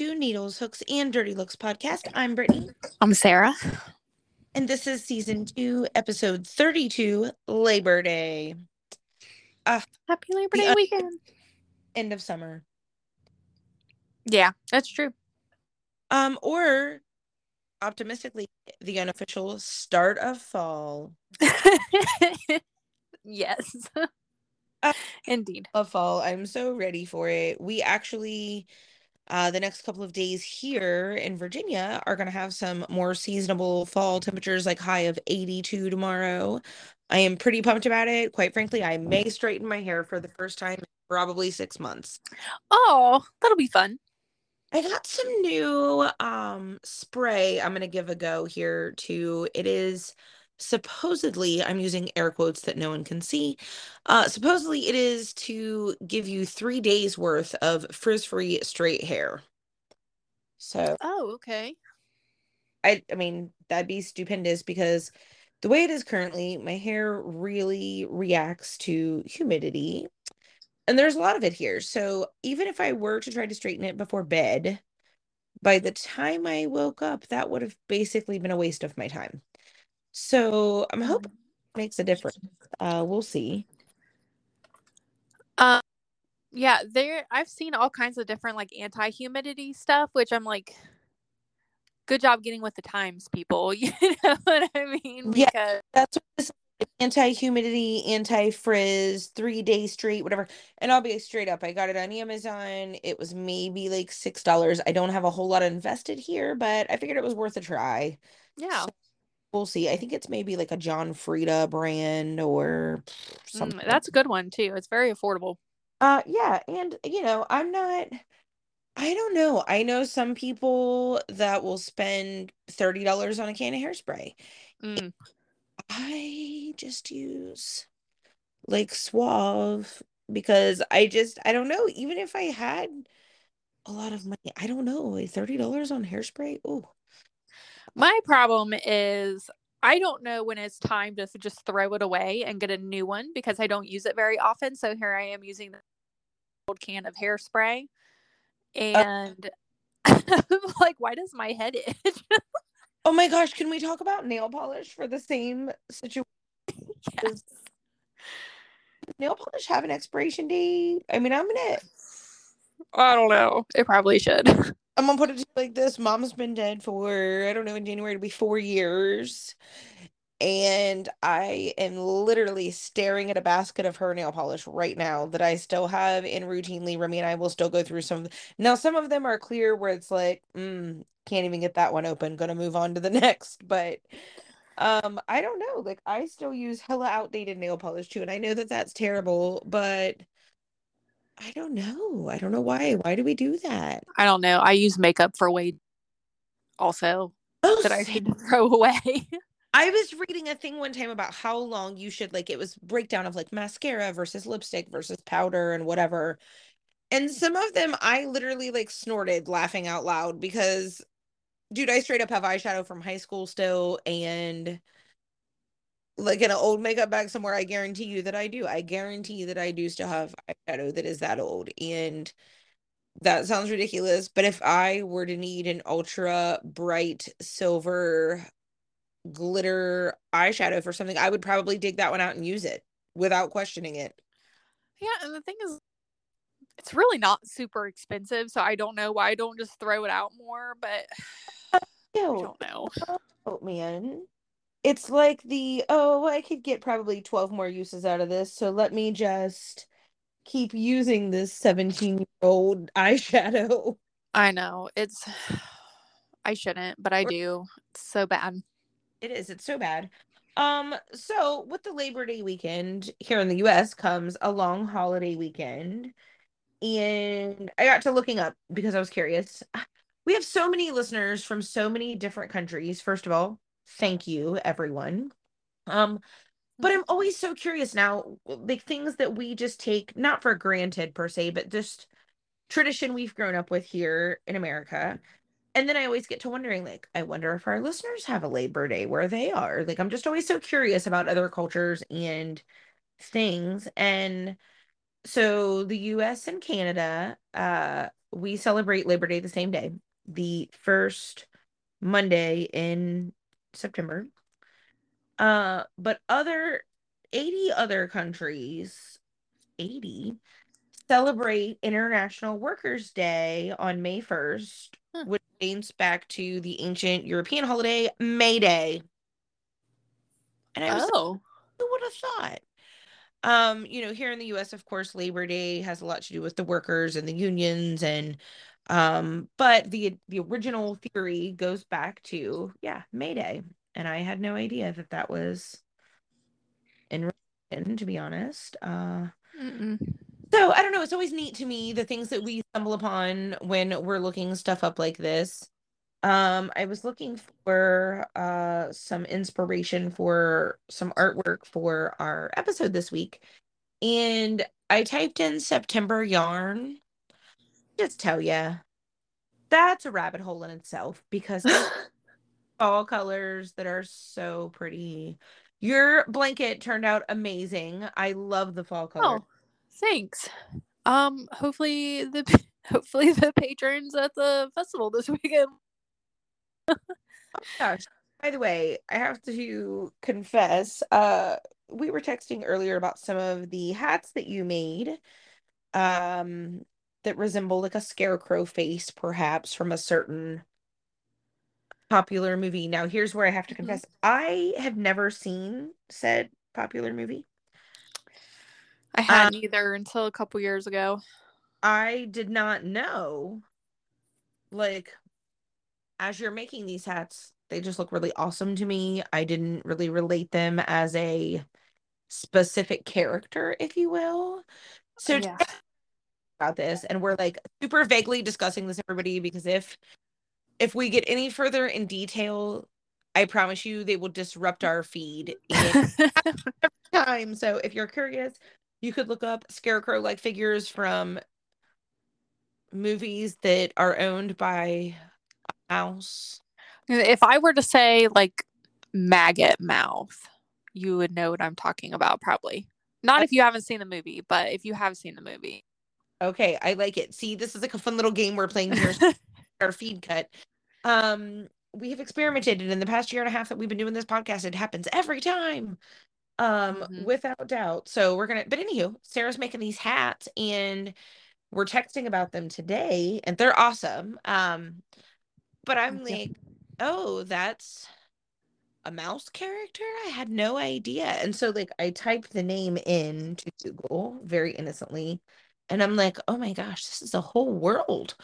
to Needles, Hooks, and Dirty Looks podcast. I'm Brittany. I'm Sarah. And this is season two, episode 32, Labor Day. Uh, Happy Labor Day weekend. End of summer. Yeah, that's true. Um, or optimistically, the unofficial start of fall. yes. Uh, Indeed. Of fall. I'm so ready for it. We actually uh, the next couple of days here in Virginia are going to have some more seasonable fall temperatures, like high of 82 tomorrow. I am pretty pumped about it. Quite frankly, I may straighten my hair for the first time in probably six months. Oh, that'll be fun. I got some new um spray I'm going to give a go here too. It is supposedly i'm using air quotes that no one can see uh supposedly it is to give you three days worth of frizz free straight hair. So oh okay. I i mean that'd be stupendous because the way it is currently my hair really reacts to humidity and there's a lot of it here. So even if i were to try to straighten it before bed by the time i woke up that would have basically been a waste of my time so I'm hoping it makes a difference. Uh, we'll see. Um, yeah, there. I've seen all kinds of different like anti-humidity stuff, which I'm like, good job getting with the times, people. You know what I mean? Because... Yeah, that's what this anti-humidity, anti-frizz, three day straight, whatever. And I'll be straight up. I got it on Amazon. It was maybe like six dollars. I don't have a whole lot invested here, but I figured it was worth a try. Yeah. So we'll see. I think it's maybe like a John Frieda brand or mm, something. Mm, that's a good one too. It's very affordable. Uh yeah, and you know, I'm not I don't know. I know some people that will spend $30 on a can of hairspray. Mm. I just use like Suave because I just I don't know, even if I had a lot of money, I don't know, $30 on hairspray. Oh, my problem is I don't know when it's time to just throw it away and get a new one because I don't use it very often. So here I am using the old can of hairspray. Uh and uh, like, why does my head itch? oh my gosh, can we talk about nail polish for the same situation? Yes. Nail polish have an expiration date? I mean, I'm gonna I don't know. It probably should. I'm gonna put it like this. Mom's been dead for I don't know in January to be four years. And I am literally staring at a basket of her nail polish right now that I still have in routinely. Remy and I will still go through some. Now, some of them are clear where it's like, mm, can't even get that one open. Gonna move on to the next. But um, I don't know. Like, I still use hella outdated nail polish too. And I know that that's terrible, but I don't know. I don't know why. Why do we do that? I don't know. I use makeup for weight also oh, that I need to throw away. I was reading a thing one time about how long you should like it was breakdown of like mascara versus lipstick versus powder and whatever. And some of them I literally like snorted laughing out loud because dude, I straight up have eyeshadow from high school still and like in an old makeup bag somewhere i guarantee you that i do. I guarantee that i do still have eyeshadow that is that old and that sounds ridiculous but if i were to need an ultra bright silver glitter eyeshadow for something i would probably dig that one out and use it without questioning it. Yeah and the thing is it's really not super expensive so i don't know why i don't just throw it out more but i don't know. Oh man it's like the oh i could get probably 12 more uses out of this so let me just keep using this 17 year old eyeshadow. I know it's i shouldn't but i do it's so bad. It is it's so bad. Um so with the labor day weekend here in the us comes a long holiday weekend and i got to looking up because i was curious. We have so many listeners from so many different countries first of all thank you everyone. Um but i'm always so curious now like things that we just take not for granted per se but just tradition we've grown up with here in america. And then i always get to wondering like i wonder if our listeners have a labor day where they are. Like i'm just always so curious about other cultures and things. And so the us and canada uh we celebrate Labor Day the same day, the first Monday in September. Uh, but other 80 other countries, 80 celebrate International Workers' Day on May 1st, Huh. which dates back to the ancient European holiday May Day. And I was like, Oh. who would have thought? Um, you know, here in the US, of course, Labor Day has a lot to do with the workers and the unions and um, but the the original theory goes back to yeah, May Day. And I had no idea that that was in to be honest. Uh so I don't know. It's always neat to me the things that we stumble upon when we're looking stuff up like this. Um, I was looking for uh some inspiration for some artwork for our episode this week, and I typed in September yarn. Just tell you, that's a rabbit hole in itself because fall colors that are so pretty. Your blanket turned out amazing. I love the fall color. Oh, thanks. Um, hopefully the hopefully the patrons at the festival this weekend. gosh. By the way, I have to confess, uh, we were texting earlier about some of the hats that you made, um, that resemble like a scarecrow face, perhaps from a certain popular movie. Now, here's where I have to Mhm. confess, I have never seen said popular movie. I hadn't either until a couple years ago. I did not know, like, as you're making these hats, they just look really awesome to me. I didn't really relate them as a specific character, if you will. So yeah. About this, and we're like super vaguely discussing this, everybody, because if if we get any further in detail, I promise you they will disrupt our feed in time. So if you're curious, you could look up scarecrow like figures from movies that are owned by a mouse. if I were to say like maggot mouth, you would know what I'm talking about probably. Not if you haven't seen the movie, but if you have seen the movie. Okay, I like it. See, this is like a fun little game we're playing here. our feed cut. Um, we have experimented and in the past year and a half that we've been doing this podcast. It happens every time. Um, Mhm. without doubt. So we're gonna but anywho, Sarah's making these hats and we're texting about them today and they're awesome. Um, but I'm you. like, oh, that's a mouse character? I had no idea. And so like I typed the name in to Google very innocently and I'm like, oh my gosh, this is a whole world.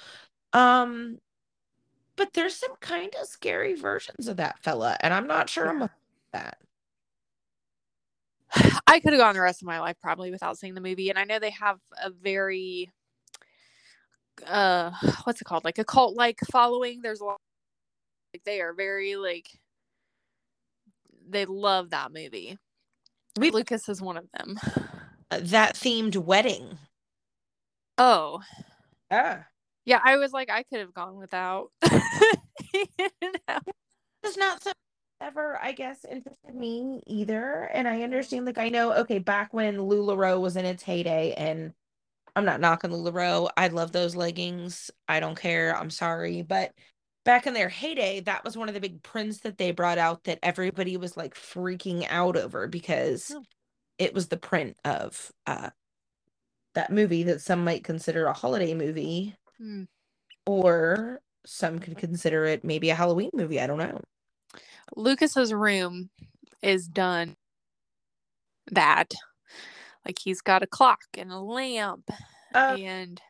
Um but there's some kind of scary versions of that fella, and I'm not sure I'm a that. I could have gone the rest of my life probably without seeing the movie. And I know they have a very uh what's it called? Like a cult like following. There's a lot like they are very like they love that movie. We- Lucas is one of them. Uh, that themed wedding. Oh. Yeah. Yeah, I was like, I could have gone without. You know? It's not something ever, I guess, interested me either. And I understand, like, I know, okay, back when LuLaRoe was in its heyday, and I'm not knocking LuLaRoe. I love those leggings. I don't care. I'm sorry. But back in their heyday, that was one of the big prints that they brought out that everybody was like freaking out over because Oh. it was the print of uh that movie that some might consider a holiday movie Hmm. or some could consider it maybe a Halloween movie. I don't know. Lucas's room is done that. Like he's got a clock and a lamp Uh, and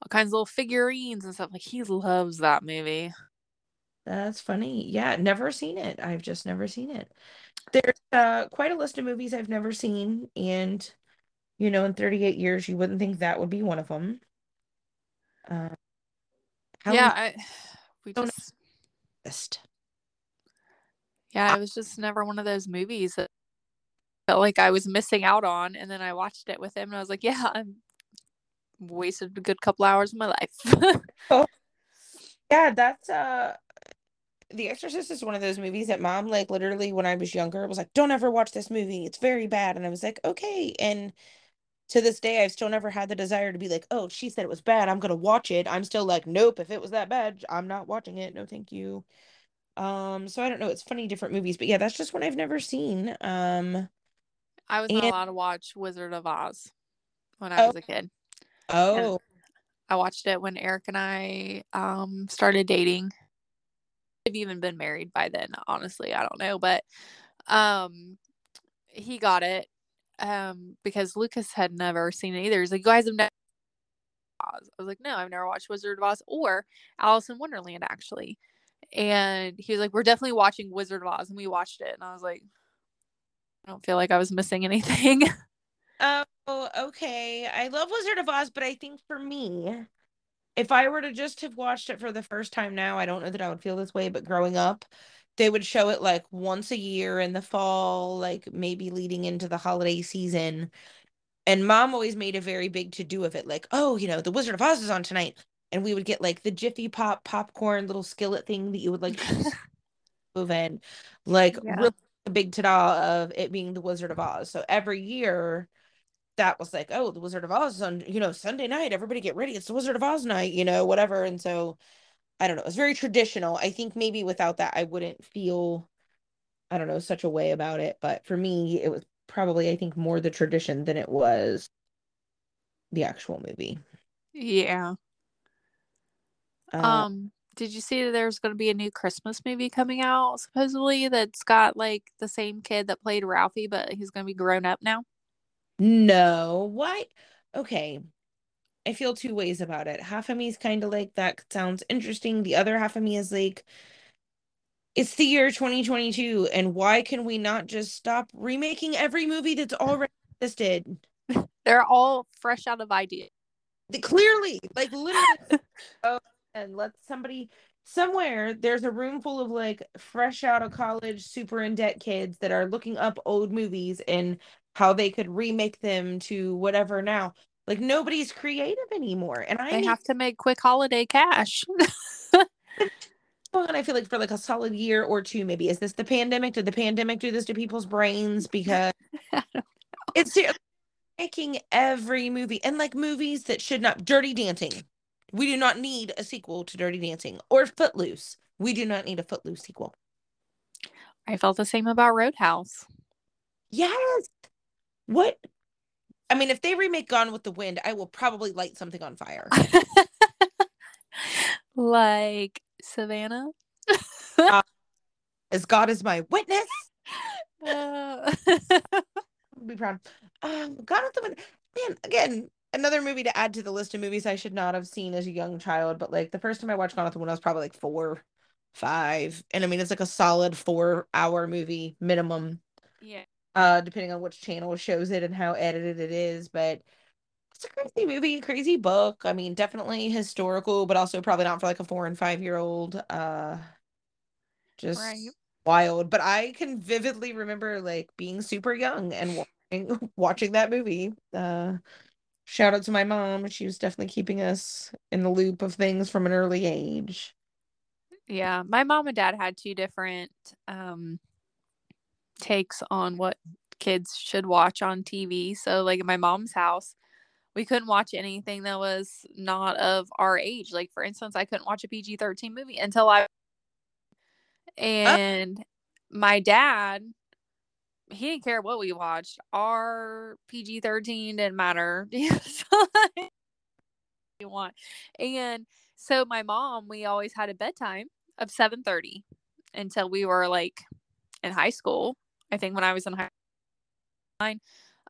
all kinds of little figurines and stuff. Like he loves that movie. That's funny. Yeah, never seen it. I've just never seen it. There's uh quite a list of movies I've never seen, and you know, in 38 years, you wouldn't think that would be one of them. Uh, yeah, I, we don't just list. yeah, it was just never one of those movies that felt like I was missing out on. And then I watched it with him, and I was like, yeah, I'm wasted a good couple hours of my life. oh. Yeah, that's uh The Exorcist is one of those movies that mom, like literally when I was younger, was like, Don't ever watch this movie. It's very bad. And I was like, okay. And to this day I've still never had the desire to be like, "Oh, she said it was bad. I'm going to watch it." I'm still like, "Nope, if it was that bad, I'm not watching it. No, thank you." Um, so I don't know, it's funny different movies, but yeah, that's just one I've never seen. Um I was not allowed to watch Wizard of Oz when I Oh. was a kid. oh, I watched it when Eric and I um started dating. I've even been married by then, honestly. I don't know, but um he got it um because Lucas had never seen it either. He's like, You guys have never. I was like, No, I've never watched Wizard of Oz or Alice in Wonderland actually. And he was like, We're definitely watching Wizard of Oz and we watched it and I was like I don't feel like I was missing anything. Oh, okay. I love Wizard of Oz, but I think for me, if I were to just have watched it for the first time now, I don't know that I would feel this way, but growing up, they would show it like once a year in the fall, like maybe leading into the holiday season. And mom always made a very big to do of it, like, oh, you know, the Wizard of Oz is on tonight. And we would get like the Jiffy Pop popcorn little skillet thing that you would like move in, like Yeah. really a big ta-da of it being the Wizard of Oz. So every year that was like, oh, the Wizard of Oz is on, you know, Sunday night. Everybody get ready. It's the Wizard of Oz night, you know, whatever. And so I don't know. It's very traditional. I think maybe without that, I wouldn't feel, I don't know, such a way about it. But for me, it was probably, I think, more the tradition than it was the actual movie. yeah. Uh, Um, did you see that there's going to be a new Christmas movie coming out supposedly that's got like the same kid that played Ralphie, but he's going to be grown up now? no, why? Okay. I feel two ways about it. Half of me is kind of like that sounds interesting. The other half of me is like, it's the year 2022, and why can we not just stop remaking every movie that's already existed? They're all fresh out of ideas. Clearly, like literally, oh, and let somebody somewhere there's a room full of like fresh out of college, super in debt kids that are looking up old movies and how they could remake them to whatever now. Like nobody's creative anymore, and I They have to make quick holiday cash. and I feel like for like a solid year or two, maybe. Is this the pandemic? Did the pandemic do this to people's brains? Because it's making every movie and like movies that should not Dirty Dancing. We do not need a sequel to Dirty Dancing or Footloose. We do not need a Footloose sequel. I felt the same about Roadhouse. Yes. What? I mean, if they remake Gone with the Wind, I will probably light something on fire. like Savannah. As God is my witness, Uh, I'll be proud. Um, Gone with the Wind. Man, again, another movie to add to the list of movies I should not have seen as a young child. But like the first time I watched Gone with the Wind, I was probably like four, five, and I mean it's like a solid four-hour movie minimum. yeah. Uh depending on which channel shows it and how edited it is but it's a crazy movie crazy book. I mean definitely historical but also probably not for like a four and five year old uh just Right. wild. But i can vividly remember like being super young and watching, watching that movie. Uh shout out to my mom. She was definitely keeping us in the loop of things from an early age. Yeah, my mom and dad had two different um takes on what kids should watch on TV. So like in my mom's house, we couldn't watch anything that was not of our age. Like for instance, I couldn't watch a PG-13 movie until I oh. and my dad he didn't care what we watched. Our PG-13 didn't matter. You want. And so my mom, we always had a bedtime of 7:30 until we were like in high school. I think when I was in high nine.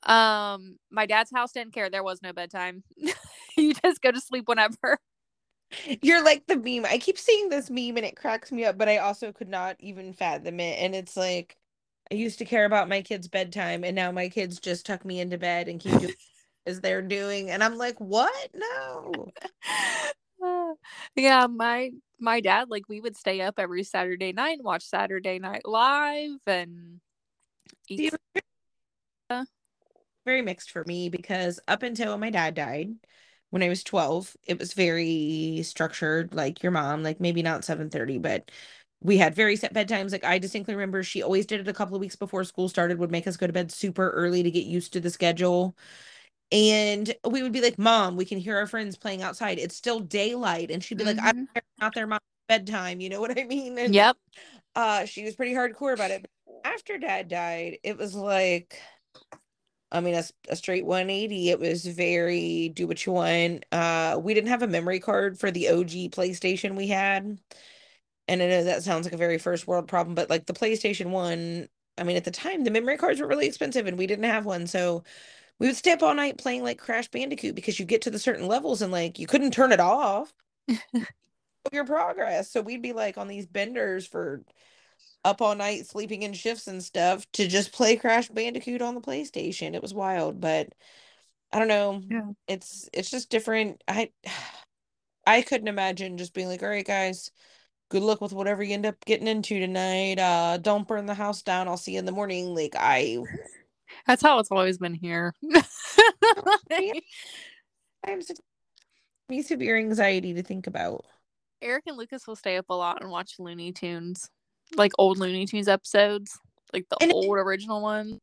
Um, my dad's house didn't care. There was no bedtime. you just go to sleep whenever. You're like the meme. I keep seeing this meme and it cracks me up, but I also could not even fathom it. And it's like, I used to care about my kids' bedtime, and now my kids just tuck me into bed and keep doing as they're doing. And I'm like, what? No. Uh, yeah, my my dad like we would stay up every Saturday night and watch Saturday Night Live and Very mixed for me because up until my dad died when I was 12, it was very structured, like your mom, like maybe not 7:30, but we had very set bedtimes. Like I distinctly remember she always did it a couple of weeks before school started, would make us go to bed super early to get used to the schedule. and we would be like, Mom, we can hear our friends playing outside. It's still daylight. And she'd be like, I'm not their mom bedtime. You know what I mean? And, yep. Uh, she was pretty hardcore about it. After dad died, it was like, I mean, a, a straight 180. It was very do what you want. Uh, we didn't have a memory card for the OG PlayStation we had. And I know that sounds like a very first world problem, but like the PlayStation 1, I mean, at the time, the memory cards were really expensive and we didn't have one. So we would stay up all night playing like Crash Bandicoot because you get to the certain levels and like you couldn't turn it off. your progress. So we'd be like on these benders for up all night sleeping in shifts and stuff to just play Crash Bandicoot on the PlayStation. It was wild, but I don't know. Yeah. It's it's just different. I I couldn't imagine just being like, "All right, guys, good luck with whatever you end up getting into tonight. Uh don't burn the house down. I'll see you in the morning." Like I that's how it's always been here. I'm such me severe anxiety to think about. Eric and Lucas will stay up a lot and watch Looney Tunes, like old Looney Tunes episodes, like the and old it, original one.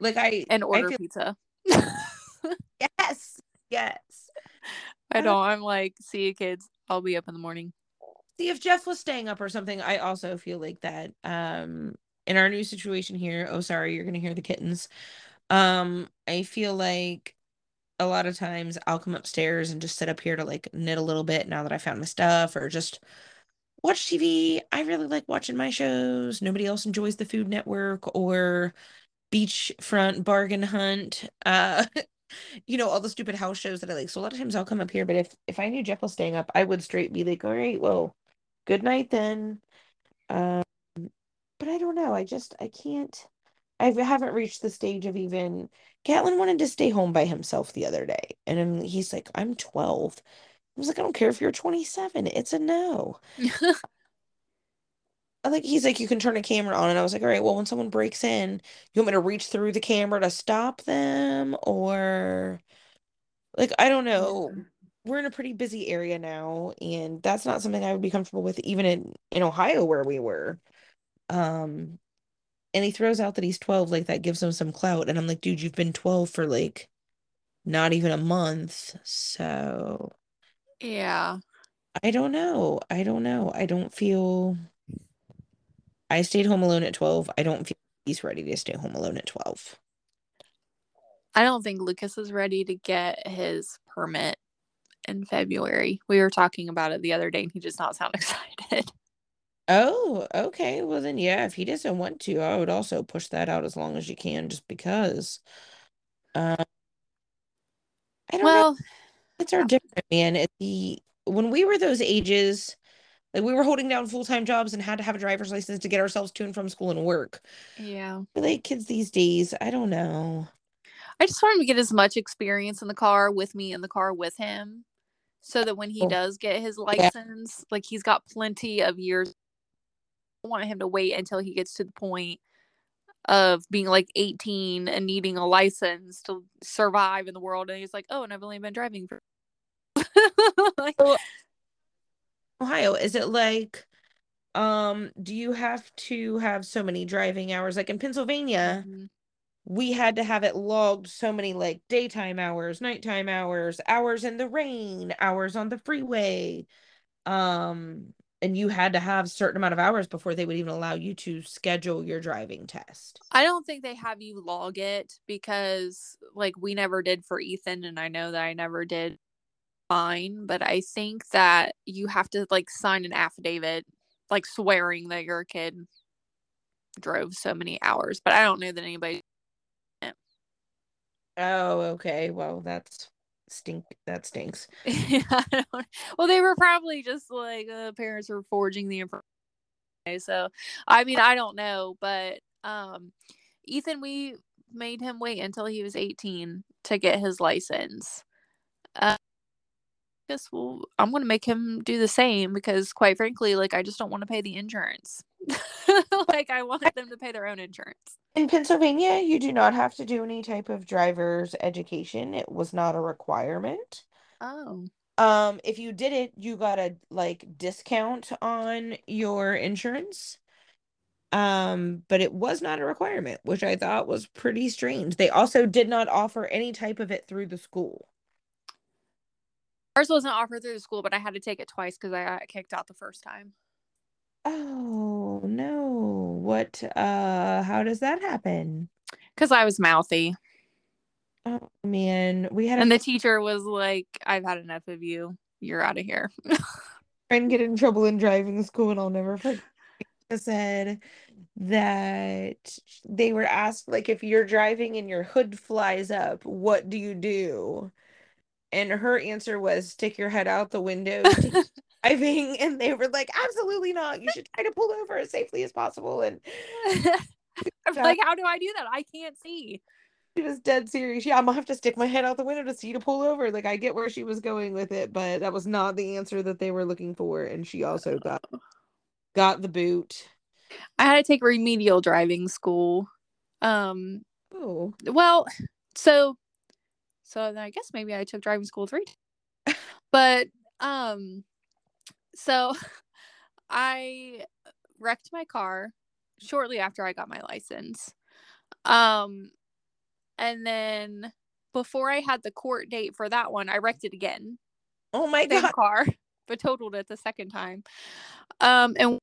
Like I and order I feel, pizza. yes, yes. I know. I'm like, see you kids. I'll be up in the morning. See if Jeff was staying up or something. I also feel like that. Um, in our new situation here oh sorry you're gonna hear the kittens um i feel like a lot of times i'll come upstairs and just sit up here to like knit a little bit now that i found my stuff or just watch tv i really like watching my shows nobody else enjoys the food network or beachfront bargain hunt uh you know all the stupid house shows that i like so a lot of times i'll come up here but if if i knew jeff was staying up i would straight be like all right well good night then um but I don't know. I just I can't. I haven't reached the stage of even. Catlin wanted to stay home by himself the other day, and he's like, "I'm 12." I was like, "I don't care if you're 27. It's a no." I think he's like, "You can turn a camera on," and I was like, "All right. Well, when someone breaks in, you want me to reach through the camera to stop them, or like I don't know." We're in a pretty busy area now, and that's not something I would be comfortable with, even in in Ohio where we were. Um, and he throws out that he's 12, like that gives him some clout. And I'm like, dude, you've been 12 for like not even a month. So, yeah. I don't know. I don't know. I don't feel. I stayed home alone at 12. I don't feel he's ready to stay home alone at 12. I don't think Lucas is ready to get his permit in February. We were talking about it the other day and he does not sound excited. Oh, okay. Well, then, yeah, if he doesn't want to, I would also push that out as long as you can, just because. Um, I don't well, know. It's our different, man. It, the when we were those ages, like we were holding down full time jobs and had to have a driver's license to get ourselves to and from school and work. Yeah. Like kids these days, I don't know. I just want him to get as much experience in the car with me in the car with him so that when he oh. does get his license, yeah. like he's got plenty of years I want him to wait until he gets to the point of being like 18 and needing a license to survive in the world and he's like oh and i've only been driving for like, ohio is it like um do you have to have so many driving hours like in pennsylvania mm-hmm. we had to have it logged so many like daytime hours nighttime hours hours in the rain hours on the freeway um and you had to have a certain amount of hours before they would even allow you to schedule your driving test. I don't think they have you log it because like we never did for Ethan and I know that I never did fine, but I think that you have to like sign an affidavit like swearing that your kid drove so many hours, but I don't know that anybody Oh, okay. Well, that's stink that stinks. Well they were probably just like uh, parents were forging the information so i mean i don't know but um ethan we made him wait until he was 18 to get his license. Uh, I guess well i'm gonna make him do the same because quite frankly like i just don't want to pay the insurance like I want them to pay their own insurance. In Pennsylvania, you do not have to do any type of driver's education. It was not a requirement. Oh. Um, if you did it, you got a like discount on your insurance. Um, but it was not a requirement, which I thought was pretty strange. They also did not offer any type of it through the school. Ours wasn't offered through the school, but I had to take it twice because I got kicked out the first time. Oh no. What uh how does that happen? Because I was mouthy. Oh man. We had And the teacher was like, I've had enough of you. You're out of here. and get in trouble in driving school and I'll never forget I said that they were asked like if you're driving and your hood flies up, what do you do? And her answer was stick your head out the window driving and they were like absolutely not. You should try to pull over as safely as possible and I'm like how do I do that? I can't see. She was dead serious. Yeah, I'm gonna have to stick my head out the window to see to pull over. Like I get where she was going with it, but that was not the answer that they were looking for. And she also got got the boot. I had to take remedial driving school. Um oh well, so so then I guess maybe I took driving school three but um so I wrecked my car shortly after I got my license. Um and then before I had the court date for that one, I wrecked it again. Oh my Same god. car, but totaled it the second time. Um, and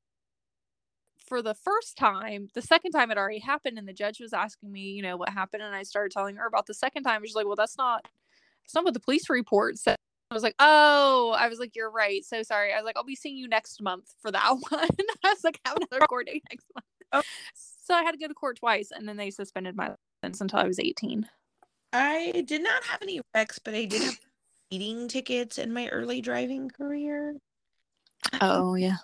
for the first time, the second time it already happened, and the judge was asking me, you know, what happened, and I started telling her about the second time. She's like, "Well, that's not, it's not what the police report said." I was like, "Oh," I was like, "You're right. So sorry." I was like, "I'll be seeing you next month for that one." I was like, "Have another court date next month." Oh. So I had to go to court twice, and then they suspended my license until I was 18. I did not have any wrecks, but I did have speeding tickets in my early driving career. Oh yeah.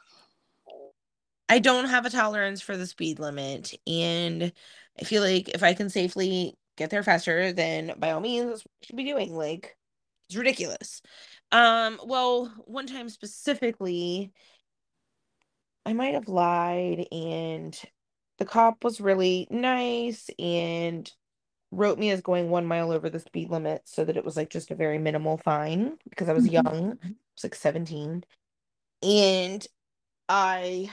I don't have a tolerance for the speed limit, and I feel like if I can safely get there faster, then by all means, that's what I should be doing. Like, it's ridiculous. Um, well, one time specifically, I might have lied, and the cop was really nice and wrote me as going one mile over the speed limit so that it was like just a very minimal fine because I was Mhm. young. I was like 17. And I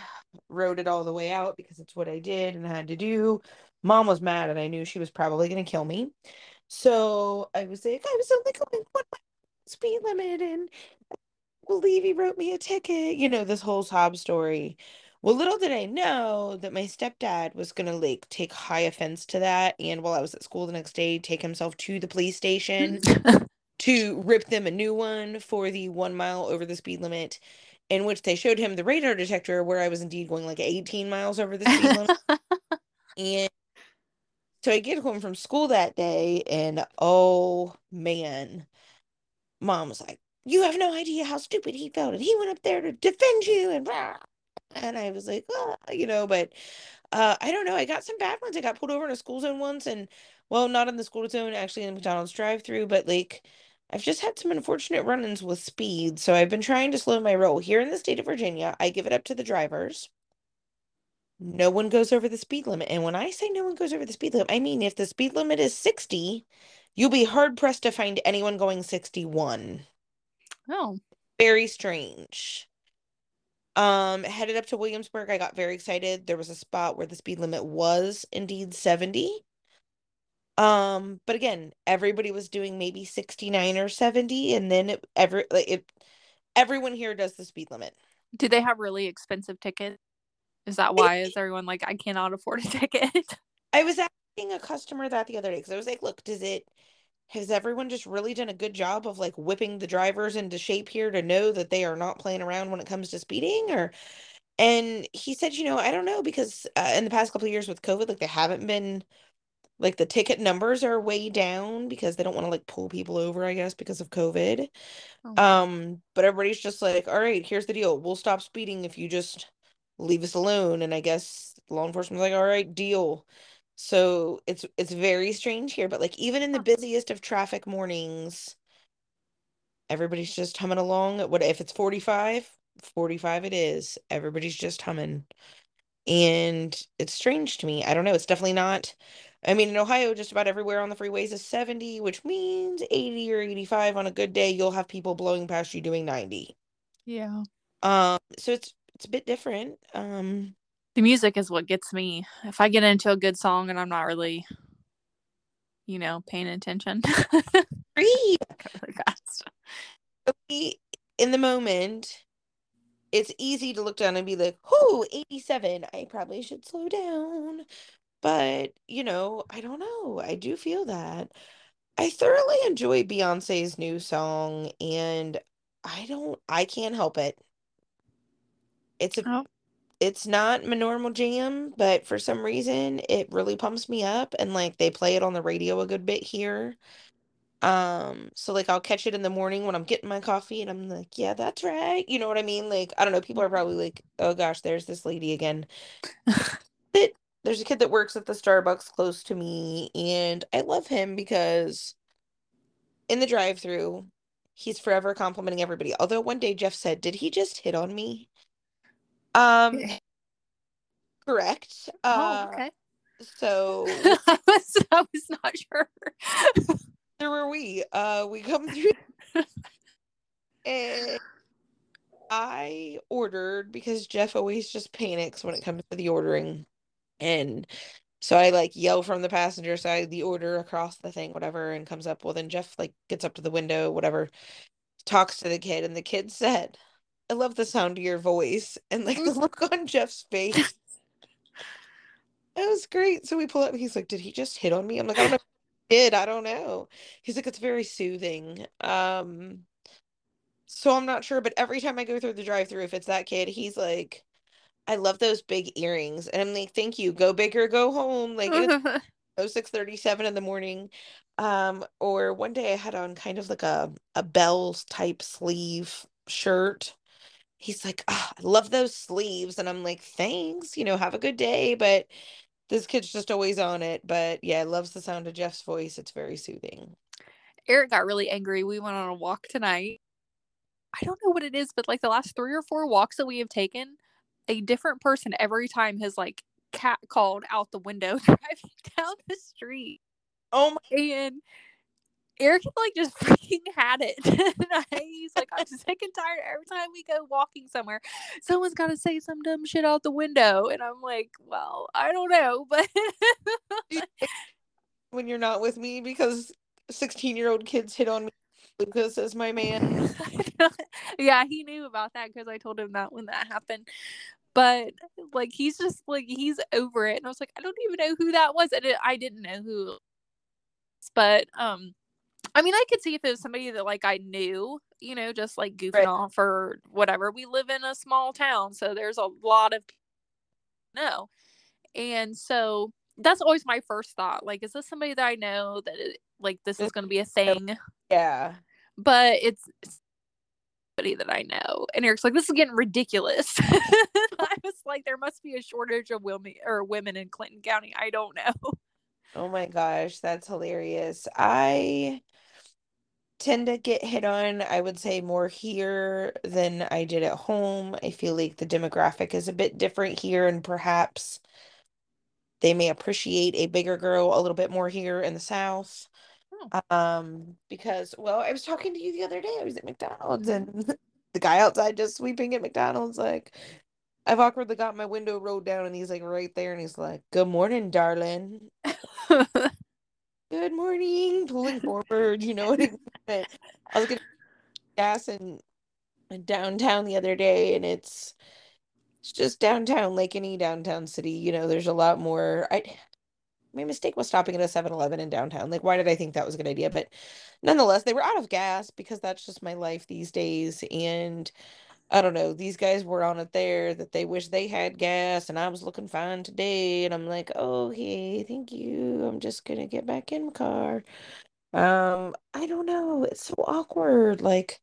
wrote it all the way out because it's what I did and I had to do. Mom was mad and I knew she was probably going to kill me. So I was like, I was only going one mile speed limit and I believe he wrote me a ticket. You know, this whole sob story. Well, little did I know that my stepdad was gonna like take high offense to that, and while I was at school the next day, take himself to the police station to rip them a new one for the one mile over the speed limit, in which they showed him the radar detector where I was indeed going like 18 miles over the speed limit. And so I get home from school that day, and oh man, mom was like, You have no idea how stupid he felt, and he went up there to defend you, and. And I was like, "Ah," you know, but uh, I don't know. I got some bad ones. I got pulled over in a school zone once, and well, not in the school zone, actually in the McDonald's drive-through, but like I've just had some unfortunate run-ins with speed, so I've been trying to slow my roll. Here in the state of Virginia, I give it up to the drivers. No one goes over the speed limit. And when I say no one goes over the speed limit, I mean if the speed limit is 60, you'll be hard pressed to find anyone going 61. oh. Very strange. Um, headed up to Williamsburg, I got very excited. There was a spot where the speed limit was indeed 70. Um, but again, everybody was doing maybe 69 or 70, and then it every like it everyone here does the speed limit. Do they have really expensive tickets? Is that why? Is everyone like, I cannot afford a ticket? I was a customer that the other day because I was like, look, does it has everyone just really done a good job of like whipping the drivers into shape here to know that they are not playing around when it comes to speeding or and he said, you know, I don't know because uh, in the past couple of years with COVID, like they haven't been like the ticket numbers are way down because they don't want to like pull people over, I guess, because of COVID. Oh. Um, but everybody's just like, all right, here's the deal. We'll stop speeding if you just leave us alone. And I guess law enforcement's like, all right, deal. So it's it's very strange here, but like even in the busiest of traffic mornings, everybody's just humming along. What if it's 45? 45 it is. Everybody's just humming. And it's strange to me. I don't know. It's definitely not. I mean, in Ohio, just about everywhere on the freeways is 70, which means 80 or 85 on a good day, you'll have people blowing past you doing 90. yeah. Um, so it's it's a bit different. Um, The music is what gets me. If I get into a good song and I'm not really, you know, paying attention. In the moment, it's easy to look down and be like, "Oh, 87. I probably should slow down." But, you know, I don't know. I do feel that. I thoroughly enjoy Beyonce's new song and I don't I can't help it. It's a Oh. It's not my normal jam, but for some reason it really pumps me up and like they play it on the radio a good bit here. Um, so like I'll catch it in the morning when I'm getting my coffee and I'm like, yeah, that's right. You know what I mean? Like, I don't know, people are probably like, oh gosh, there's this lady again. It, there's a kid that works at the Starbucks close to me, and I love him because in the drive-through, he's forever complimenting everybody. Although one day Jeff said, "Did he just hit on me?" Um, correct. Oh, Uh, okay. so I was I was not sure. where were we? Uh, we come through and I ordered because Jeff always just panics when it comes to the ordering. And so I like yell from the passenger side the order across the thing, whatever, and comes up. Well, then Jeff like gets up to the window, whatever, talks to the kid, and the kid said, I love the sound of your voice. And like the look on Jeff's face. That was great. So we pull up, he's like, Did he just hit on me? I'm like, I don't know did, I don't know. He's like, It's very soothing. Um, so I'm not sure, but every time I go through the drive-through, if it's that kid, he's like, I love those big earrings. And I'm like, thank you. Go big or go home. Like it's oh six thirty seven in the morning. Um, or one day I had on kind of like a a Bell's type sleeve shirt. He's like, "Ah, I love those sleeves. And I'm like, thanks, you know, have a good day. But this kid's just always on it. But yeah, loves the sound of Jeff's voice. It's very soothing. Eric got really angry. We went on a walk tonight. I don't know what it is, but like the last three or four walks that we have taken, a different person every time has like cat called out the window driving down the street. Oh my And Eric like just freaking had it. and I, he's like, I'm sick and tired. Every time we go walking somewhere, someone's got to say some dumb shit out the window. And I'm like, well, I don't know, but when you're not with me because 16 year old kids hit on me. Lucas is my man. yeah, he knew about that because I told him that when that happened. But like, he's just like he's over it, and I was like, I don't even know who that was, and it, I didn't know who. But um, I mean, I could see if it was somebody that like I knew, you know, just like goofing Right. off or whatever. We live in a small town, so there's a lot of no, and so that's always my first thought. Like, is this somebody that I know that it, like this is mm-hmm. going to be a thing? Yeah. but it's, it's somebody that I know. And Eric's like, this is getting ridiculous. I was like, there must be a shortage of women or women in Clinton County. I don't know. Oh my gosh, that's hilarious. I tend to get hit on, I would say, more here than I did at home. I feel like the demographic is a bit different here, and perhaps they may appreciate a bigger girl a little bit more here in the South. Um, because, well, I was talking to you the other day. I was at McDonald's, and the guy outside just sweeping at McDonald's, like, I've awkwardly got my window rolled down, and he's like right there, and he's like, "Good morning, darling." good morning, pulling forward, you know what I mean? I was getting gas in, downtown the other day, and it's it's just downtown, like any downtown city. You know, there's a lot more. I my mistake was stopping at a 7-Eleven in downtown. Like, why did I think that was a good idea? But nonetheless, they were out of gas because that's just my life these days. And I don't know, these guys were on it there that they wish they had gas, and I was looking fine today. And I'm like, oh, hey, thank you. I'm just gonna get back in my car. Um, I don't know. It's so awkward. Like,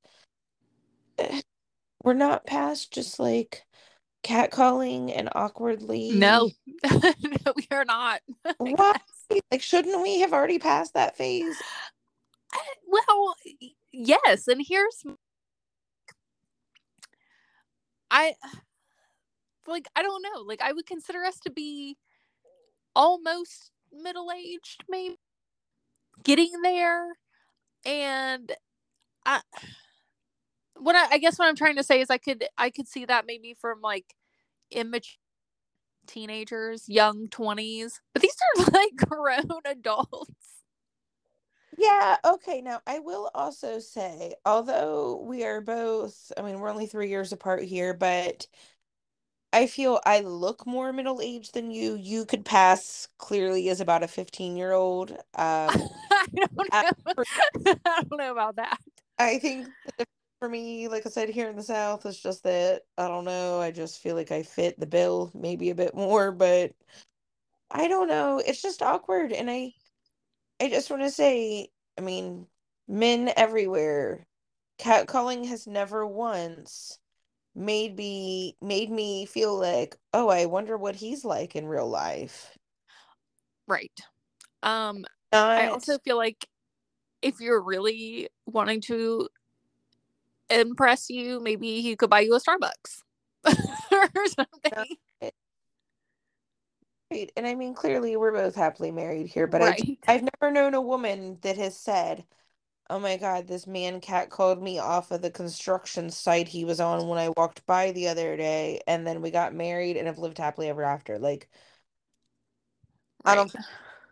eh, we're not past just like catcalling and awkwardly. no, no, we are not. Why? Like, shouldn't we have already passed that phase? Well, yes. And here's I like, I don't know. Like, I would consider us to be almost middle aged, maybe getting there. And I, what I, I guess what I'm trying to say is I could I could see that maybe from like immature teenagers, young 20s, but these are like grown adults. Yeah, okay. Now, I will also say, although we are both, I mean, we're only three years apart here, but I feel I look more middle aged than you. You could pass clearly as about a 15 year old. Um, I, don't know. I don't know about that. I think for me, like I said, here in the South, it's just that I don't know. I just feel like I fit the bill maybe a bit more, but I don't know. It's just awkward. And I, I just want to say, I mean, men everywhere, catcalling has never once made me made me feel like, oh, I wonder what he's like in real life. Right. Um. I also feel like if you're really wanting to impress you, maybe he could buy you a Starbucks or something. Right. And I mean, clearly we're both happily married here, but right. I, I've never known a woman that has said, Oh my God, this man cat called me off of the construction site he was on when I walked by the other day, and then we got married and have lived happily ever after. Like, right. I don't,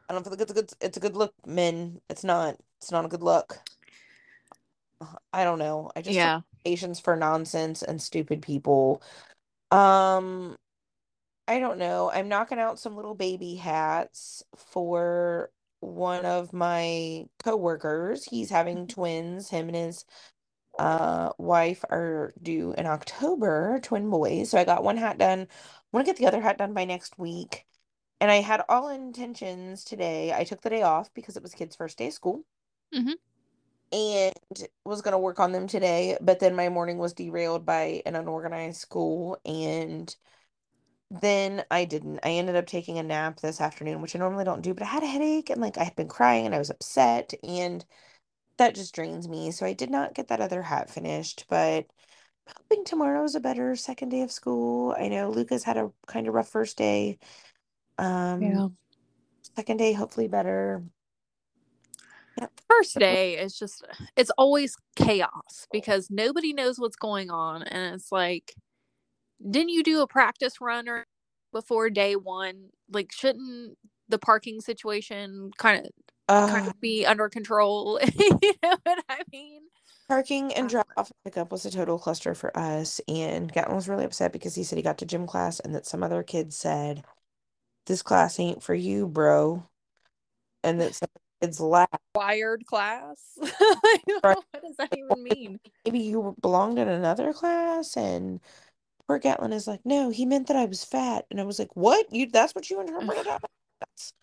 I don't feel like it's a good, it's a good look, men. It's not, it's not a good look. I don't know. I just yeah patience for nonsense and stupid people. Um, I don't know. I'm knocking out some little baby hats for one of my coworkers. He's having mm-hmm. twins. Him and his uh wife are due in October, twin boys. So I got one hat done. I want to get the other hat done by next week. And I had all intentions today. I took the day off because it was kids' first day of school. Mm-hmm. And was going to work on them today. But then my morning was derailed by an unorganized school. And then I didn't. I ended up taking a nap this afternoon, which I normally don't do, but I had a headache and like I had been crying and I was upset and that just drains me. So I did not get that other hat finished, but I'm hoping tomorrow's a better second day of school. I know Lucas had a kind of rough first day. Um yeah. second day hopefully better. First day is just it's always chaos because nobody knows what's going on and it's like didn't you do a practice run or before day one? Like, shouldn't the parking situation kind of uh, kind of be under control? you know what I mean? Parking and uh, drop off pickup was a total cluster for us, and Gatlin was really upset because he said he got to gym class and that some other kids said, "This class ain't for you, bro," and that some kids laughed. Wired class. what does that even mean? Maybe you belonged in another class and where Gatlin is like, no, he meant that I was fat. And I was like, what? You that's what you interpreted? That's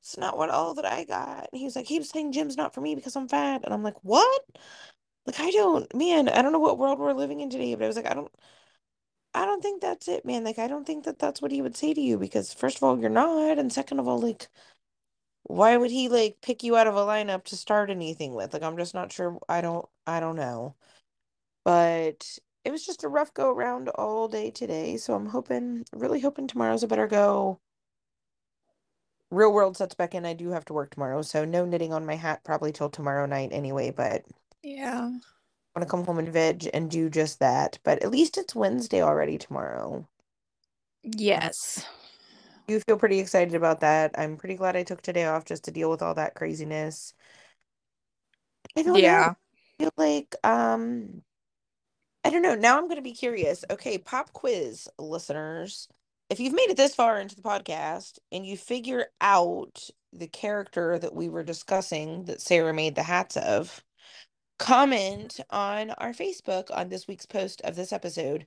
it's not what all that I got. And he was like, he was saying gym's not for me because I'm fat. And I'm like, what? Like I don't man, I don't know what world we're living in today, but I was like, I don't I don't think that's it, man. Like I don't think that that's what he would say to you because first of all, you're not, and second of all, like why would he like pick you out of a lineup to start anything with? Like I'm just not sure. I don't I don't know. But it was just a rough go around all day today. So I'm hoping, really hoping tomorrow's a better go. Real world sets back in. I do have to work tomorrow. So no knitting on my hat probably till tomorrow night anyway. But yeah, I want to come home and veg and do just that. But at least it's Wednesday already tomorrow. Yes. You feel pretty excited about that. I'm pretty glad I took today off just to deal with all that craziness. I don't yeah. know. I feel like um I don't know. Now I'm going to be curious. Okay, pop quiz listeners. If you've made it this far into the podcast and you figure out the character that we were discussing that Sarah made the hats of, comment on our Facebook on this week's post of this episode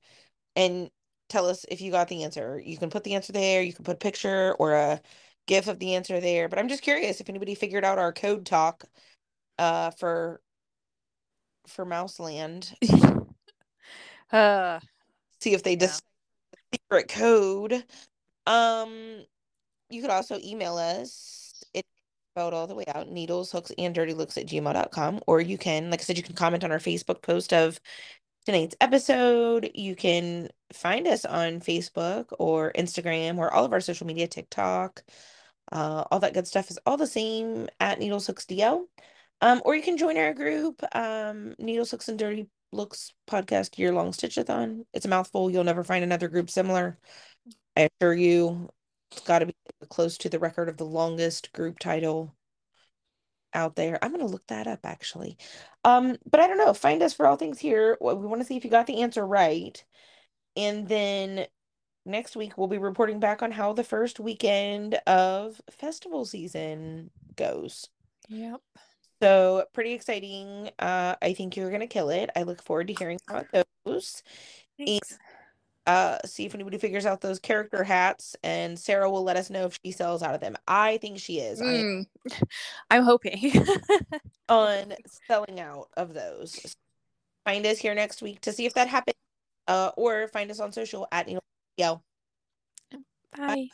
and tell us if you got the answer. You can put the answer there, you can put a picture or a gif of the answer there. But I'm just curious if anybody figured out our code talk uh for for Mouseland. Uh, see if they yeah. just secret code. Um, you could also email us. It's spelled all the way out needles, hooks, and dirty looks at gmail.com. Or you can, like I said, you can comment on our Facebook post of tonight's episode. You can find us on Facebook or Instagram or all of our social media, TikTok. Uh, all that good stuff is all the same at Needles Hooks DL. Um, or you can join our group, um, Needles Hooks and Dirty Looks podcast year long stitchathon. It's a mouthful. You'll never find another group similar. I assure you, it's got to be close to the record of the longest group title out there. I'm going to look that up actually. Um, but I don't know. Find us for all things here. We want to see if you got the answer right. And then next week we'll be reporting back on how the first weekend of festival season goes. Yep. So pretty exciting. Uh, I think you're gonna kill it. I look forward to hearing how it goes. Thanks. And, uh, see if anybody figures out those character hats, and Sarah will let us know if she sells out of them. I think she is. Mm. I'm hoping on selling out of those. Find us here next week to see if that happens, uh, or find us on social at Needle. Bye. Bye.